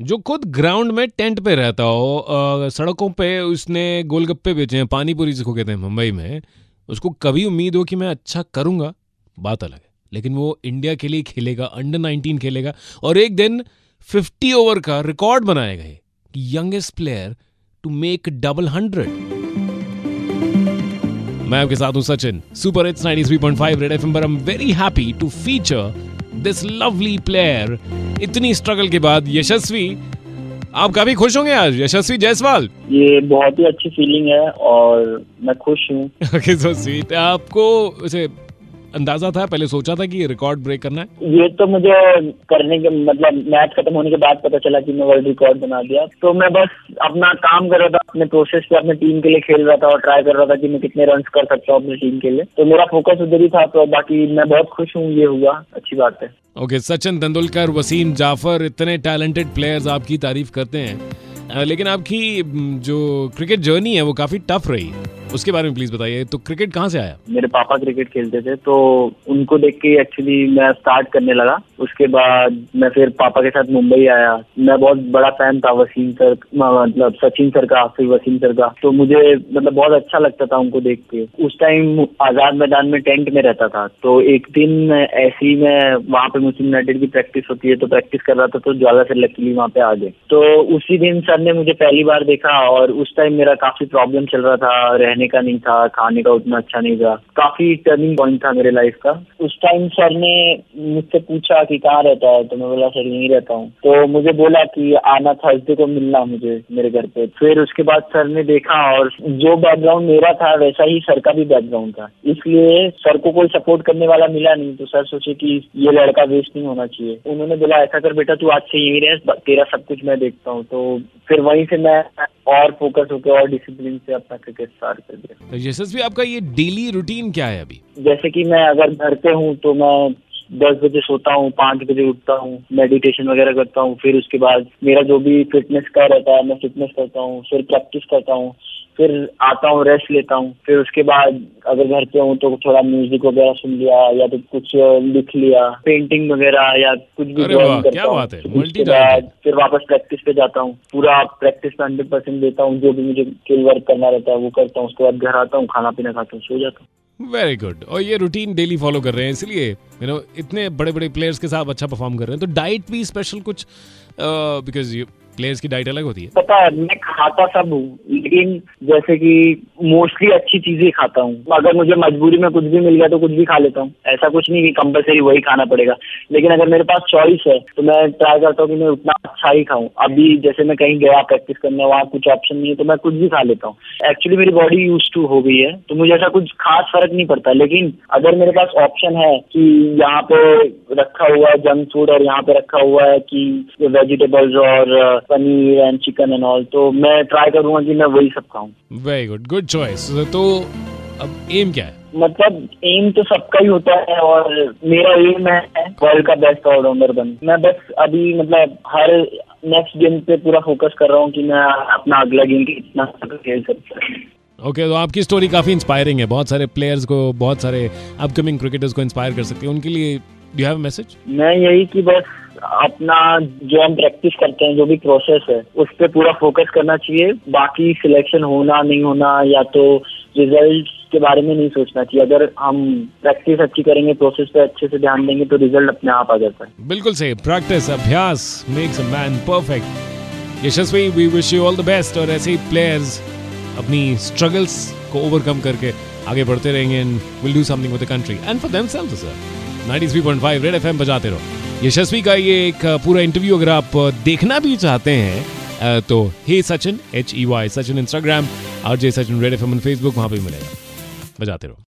जो खुद ग्राउंड में टेंट पे रहता हो सड़कों पे उसने गोलगप्पे बेचे हैं पानीपुरी जिसको कहते हैं मुंबई में, उसको कभी उम्मीद हो कि मैं अच्छा करूँगा? बात अलग है। लेकिन वो इंडिया के लिए खेलेगा अंडर 19 खेलेगा, और एक दिन 50 ओवर का रिकॉर्ड बनाएगा youngest player to make double hundred मैं आपके साथ हूँ Sachin super hits 93.5 red FM पर I am very happy to feature this lovely player इतनी स्ट्रगल के बाद यशस्वी आप काफ़ी खुश होंगे आज? यशस्वी जायसवाल। ये बहुत ही अच्छी फीलिंग है और मैं खुश हूँ। Okay, so आपको अंदाज़ा था? पहले सोचा था कि रिकॉर्ड ब्रेक करना है? ये तो मुझे करने के मतलब मैच खत्म होने के बाद पता चला कि मैं वर्ल्ड रिकॉर्ड बना दिया। तो मैं बस अपना काम कर रहा था अपने प्रोसेस पे अपने टीम के लिए खेल रहा था और ट्राई कर रहा था कि मैं कितने रन कर सकता हूँ अपनी टीम के लिए। तो मेरा फोकस उधर ही था तो बाकी मैं बहुत खुश हूँ ये हुआ। अच्छी बात है। ओके सचिन तेंदुलकर वसीम जाफ़र इतने टैलेंटेड प्लेयर्स आपकी तारीफ़ करते हैं। लेकिन आपकी जो क्रिकेट जर्नी है वो काफ़ी टफ रही। उसके बारे में प्लीज़ बताइए। तो क्रिकेट कहाँ से आया? मेरे पापा क्रिकेट खेलते थे तो उनको देख के एक्चुअली मैं स्टार्ट करने लगा। उसके बाद मैं फिर पापा के साथ मुंबई आया। मैं बहुत बड़ा फ़ैन था, वसीम सर मतलब सचिन सर का, फिर वसीम सर का। तो मुझे मतलब बहुत अच्छा लगता था उनको देख के। उस टाइम आज़ाद मैदान में टेंट में रहता था। तो एक दिन ऐसे ही मैं वहाँ पे मुस्लिम यूनाइटेड की प्रैक्टिस होती है तो प्रैक्टिस कर रहा था तो ज़्यादा से लकीली वहाँ पे आ गए। तो उसी दिन सर ने मुझे पहली बार देखा, और उस टाइम मेरा काफ़ी प्रॉब्लम चल रहा था रहने का नहीं था, खाने का उतना अच्छा नहीं था। काफ़ी टर्निंग पॉइंट था मेरे लाइफ का। उस टाइम सर ने मुझसे पूछा कि कहाँ रहता है तो मैं बोला, सर, यहीं रहता हूँ। तो मुझे बोला कि आना थर्सडे को मिलना मुझे, मेरे घर पे। फिर उसके बाद सर ने देखा और जो बैकग्राउंड मेरा था, वैसा ही सर का भी बैकग्राउंड था। इसलिए सर को कोई सपोर्ट करने वाला मिला नहीं तो सर सोचे कि ये लड़का वेस्ट नहीं होना चाहिए। उन्होंने बोला, ऐसा कर बेटा, तू आज से यही रह, तेरा सब कुछ मैं देखता हूँ। तो फिर वहीं से मैं और फोकस होकर और डिसिप्लिन से अपना क्रिकेट स्टार्ट कर दिया। तो यशस्वी आपका ये डेली रूटीन क्या है अभी? जैसे कि मैं अगर घर पे हूँ तो मैं दस बजे सोता हूँ पाँच बजे उठता हूँ मेडिटेशन वगैरह करता हूँ फिर उसके बाद मेरा जो भी फिटनेस का रहता है मैं फिटनेस करता हूँ फिर प्रैक्टिस करता हूँ फिर आता हूँ रेस्ट लेता हूँ फिर उसके बाद अगर घर पे हूँ तो थोड़ा म्यूज़िक वगैरह सुन लिया या तो कुछ लिख लिया पेंटिंग वगैरह या कुछ भी वाह, करता क्या हूँ। है, उसके बाद फिर वापस प्रैक्टिस पे जाता हूँ पूरा प्रैक्टिस पे हंड्रेड परसेंट देता हूँ जो भी मुझे स्किल वर्क करना रहता है वो करता हूँ उसके बाद घर आता हूँ खाना पीना खाता हूँ सो जाता हूँ वेरी गुड और ये रूटीन डेली फॉलो कर रहे हैं, इसलिए यू नो इतने बड़े बड़े प्लेयर्स के साथ अच्छा परफॉर्म कर रहे हैं। तो डाइट भी स्पेशल कुछ बिकॉज़ प्लेयर्स की डाइट अलग होती है? पता है, मैं खाता सब हूँ, लेकिन जैसे कि मोस्टली अच्छी चीज़ें खाता हूँ। अगर मुझे मजबूरी में कुछ भी मिल गया तो कुछ भी खा लेता हूँ। ऐसा कुछ नहीं कि कंपलसरी वही खाना पड़ेगा। लेकिन अगर मेरे पास चॉइस है तो मैं ट्राई करता हूँ कि मैं उतना अच्छा ही खाऊं। अभी जैसे मैं कहीं गया प्रैक्टिस करने, वहाँ कुछ ऑप्शन नहीं है तो मैं कुछ भी खा लेता हूँ। एक्चुअली मेरी बॉडी यूज़ टू हो गई है तो मुझे ऐसा कुछ खास फ़र्क नहीं पड़ता। लेकिन अगर मेरे पास ऑप्शन है कि यहाँ पे रखा हुआ है जंक फ़ूड और यहाँ पे रखा हुआ है कि वेजिटेबल्स और paneer and chicken and all तो मैं ट्राई करूँगा कि मैं वही सब खाऊं। वेरी गुड गुड चॉइस तो अब एम क्या है? मतलब एम तो सबका ही होता है और मेरा एम है वर्ल्ड का बेस्ट ऑलराउंडर बन मैं बस अभी मतलब हर नेक्स्ट गेम पे पूरा फोकस कर रहा हूँ कि मैं अपना अगला गेम कितना खेल सकता हूँ ओके तो आपकी स्टोरी काफ़ी इंस्पायरिंग है। बहुत सारे प्लेयर्स को बहुत सारे अपकमिंग क्रिकेटर्स को इंस्पायर कर सकती है। उनके लिए डू हैव मैसेज मैं यही कि बस अपना जो हम प्रैक्टिस करते हैं, जो भी प्रोसेस है, उस पर पूरा फोकस करना चाहिए। बाकी सिलेक्शन होना, नहीं होना, या तो रिज़ल्ट के बारे में नहीं सोचना चाहिए। अगर हम प्रैक्टिस अच्छी करेंगे प्रोसेस पे अच्छे से ध्यान देंगे तो रिज़ल्ट अपने आप आ जाता है। बिल्कुल सही। प्रैक्टिस अभ्यास makes a man perfect Yashasvi we wish you all the best और ऐसे ही प्लेयर्स अपनी स्ट्रगल्स को ओवरकम करके आगे बढ़ते रहेंगे and will do something with the country and for themselves sir 93.5 red FM बजाते रहो। यशस्वी का ये एक पूरा इंटरव्यू अगर आप देखना भी चाहते हैं तो hey Sachin H E Y Sachin Instagram और J Sachin red F M Facebook वहाँ पर मिलेगा। बजाते रहो।